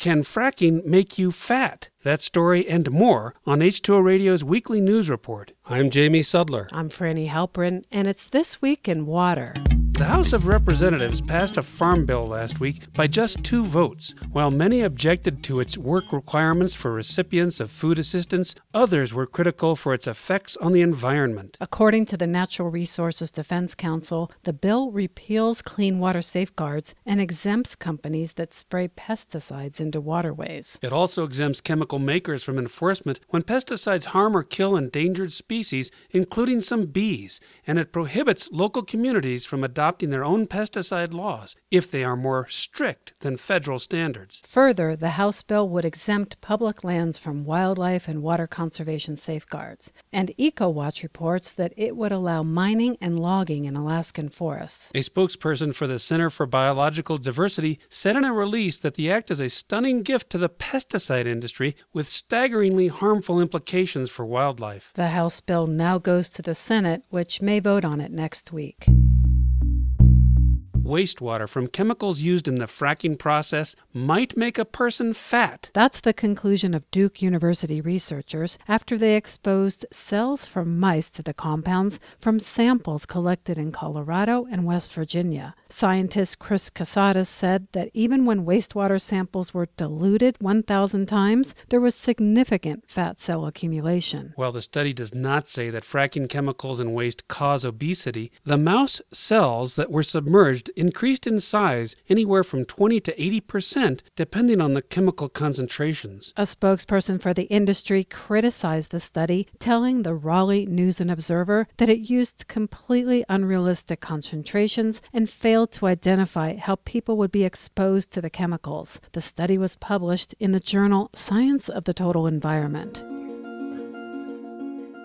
Can fracking make you fat? That story and more on H2O Radio's weekly news report. I'm Jamie Sudler. I'm Frani Halperin, and it's This Week in Water. The House of Representatives passed a farm bill last week by just two votes. While many objected to its work requirements for recipients of food assistance, others were critical for its effects on the environment. According to the Natural Resources Defense Council, the bill repeals clean water safeguards and exempts companies that spray pesticides into waterways. It also exempts chemical makers from enforcement when pesticides harm or kill endangered species, including some bees, and it prohibits local communities from adopting adopting their own pesticide laws if they are more strict than federal standards. Further, the House bill would exempt public lands from wildlife and water conservation safeguards. And EcoWatch reports that it would allow mining and logging in Alaskan forests. A spokesperson for the Center for Biological Diversity said in a release that the act is a stunning gift to the pesticide industry with staggeringly harmful implications for wildlife. The House bill now goes to the Senate, which may vote on it next week wastewater from chemicals used in the fracking process might make a person fat. That's the conclusion of Duke University researchers after they exposed cells from mice to the compounds from samples collected in Colorado and West Virginia. Scientist Chris Kassotis said that even when wastewater samples were diluted 1,000 times, there was significant fat cell accumulation. While the study does not say that fracking chemicals in waste cause obesity, the mouse cells that were submerged increased in size anywhere from 20 to 80 percent, depending on the chemical concentrations. A spokesperson for the industry criticized the study, telling the Raleigh News and Observer that it used completely unrealistic concentrations and failed to identify how people would be exposed to the chemicals. The study was published in the journal Science of the Total Environment.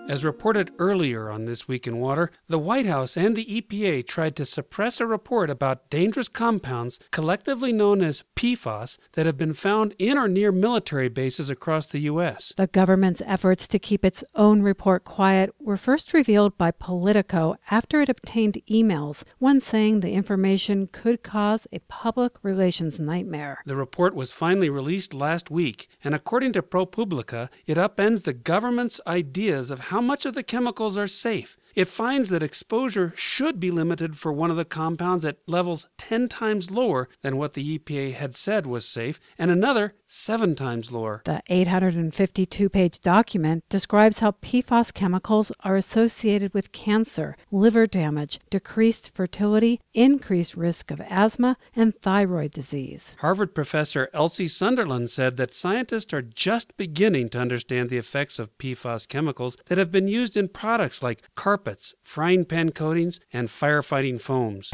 As reported earlier on This Week in Water, the White House and the EPA tried to suppress a report about dangerous compounds, collectively known as PFAS, that have been found in or near military bases across the U.S. The government's efforts to keep its own report quiet were first revealed by Politico after it obtained emails, one saying the information could cause a public relations nightmare. The report was finally released last week, and according to ProPublica, it upends the government's ideas of how how much of the chemicals are safe. It finds that exposure should be limited for one of the compounds at levels 10 times lower than what the EPA had said was safe, and another 7 times lower. The 852 page document describes how PFAS chemicals are associated with cancer, liver damage, decreased fertility, increased risk of asthma, and thyroid disease. Harvard professor Elsie Sunderland said that scientists are just beginning to understand the effects of PFAS chemicals that have been used in products like carpets, frying pan coatings, and firefighting foams.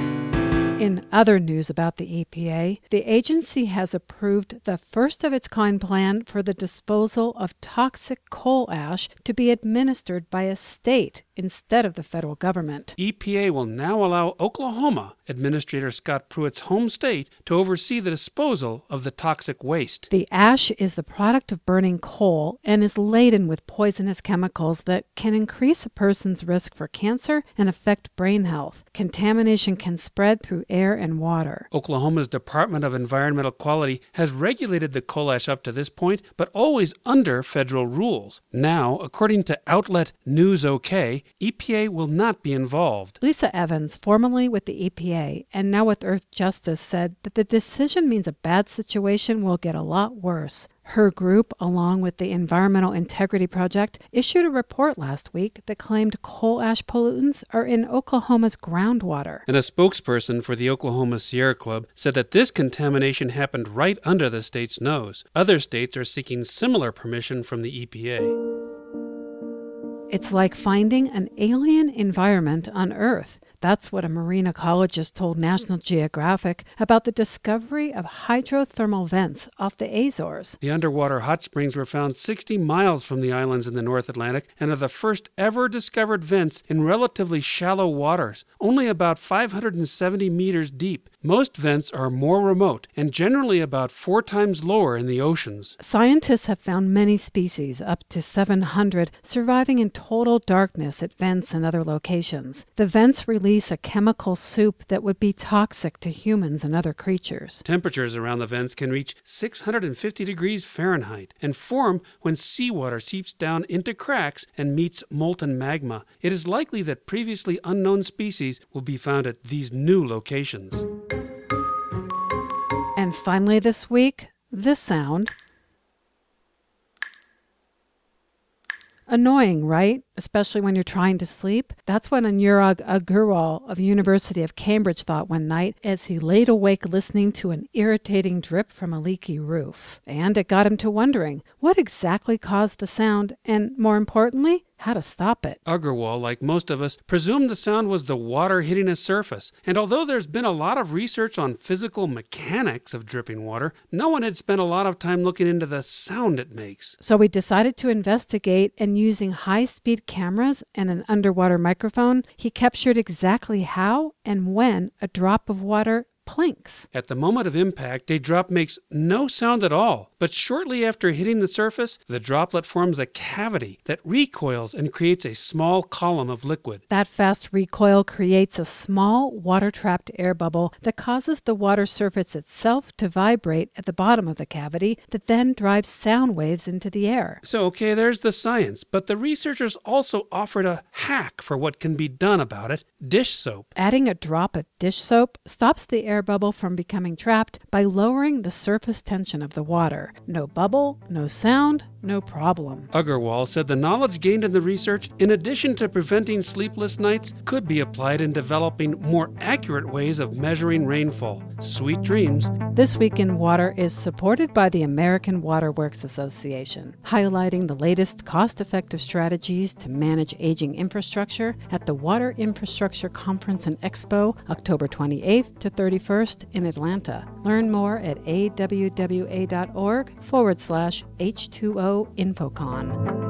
In other news about the EPA, the agency has approved the first of its kind plan for the disposal of toxic coal ash to be administered by a state instead of the federal government. EPA will now allow Oklahoma, Administrator Scott Pruitt's home state, to oversee the disposal of the toxic waste. The ash is the product of burning coal and is laden with poisonous chemicals that can increase a person's risk for cancer and affect brain health. Contamination can spread through air and water. Oklahoma's Department of Environmental Quality has regulated the coal ash up to this point, but always under federal rules. Now, according to outlet News OK, EPA will not be involved. Lisa Evans, formerly with the EPA and now with Earthjustice, said that the decision means a bad situation will get a lot worse. Her group, along with the Environmental Integrity Project, issued a report last week that claimed coal ash pollutants are in Oklahoma's groundwater. And a spokesperson for the Oklahoma Sierra Club said that this contamination happened right under the state's nose. Other states are seeking similar permission from the EPA. It's like finding an alien environment on Earth. That's what a marine ecologist told National Geographic about the discovery of hydrothermal vents off the Azores. The underwater hot springs were found 60 miles from the islands in the North Atlantic and are the first ever discovered vents in relatively shallow waters, only about 570 meters deep. Most vents are more remote and generally about four times lower in the oceans. Scientists have found many species, up to 700, surviving in total darkness at vents and other locations. The vents release a chemical soup that would be toxic to humans and other creatures. Temperatures around the vents can reach 650 degrees Fahrenheit and form when seawater seeps down into cracks and meets molten magma. It is likely that previously unknown species will be found at these new locations. And finally, this week, this sound. Annoying, right? Especially when you're trying to sleep. That's what Anurag Agarwal of University of Cambridge thought one night as he laid awake listening to an irritating drip from a leaky roof. And it got him to wondering what exactly caused the sound and, more importantly, how to stop it. Agarwal, like most of us, presumed the sound was the water hitting a surface, and although there's been a lot of research on physical mechanics of dripping water, no one had spent a lot of time looking into the sound it makes. So we decided to investigate, and using high speed cameras and an underwater microphone, he captured exactly how and when a drop of water plinks. At the moment of impact, a drop makes no sound at all, but shortly after hitting the surface, the droplet forms a cavity that recoils and creates a small column of liquid. That fast recoil creates a small water trapped air bubble that causes the water surface itself to vibrate at the bottom of the cavity that then drives sound waves into the air. So, okay, there's the science, but the researchers also offered a hack for what can be done about it dish soap. Adding a drop of dish soap stops the air bubble from becoming trapped by lowering the surface tension of the water. No bubble, no sound, no problem. Agarwal said the knowledge gained in the research, in addition to preventing sleepless nights, could be applied in developing more accurate ways of measuring rainfall. Sweet dreams. This Week in Water is supported by the American Waterworks Association, highlighting the latest cost effective strategies to manage aging infrastructure at the Water Infrastructure Conference and Expo, October 28th to 31st in Atlanta. Learn more at awwa.org forward slash H2O Infocon.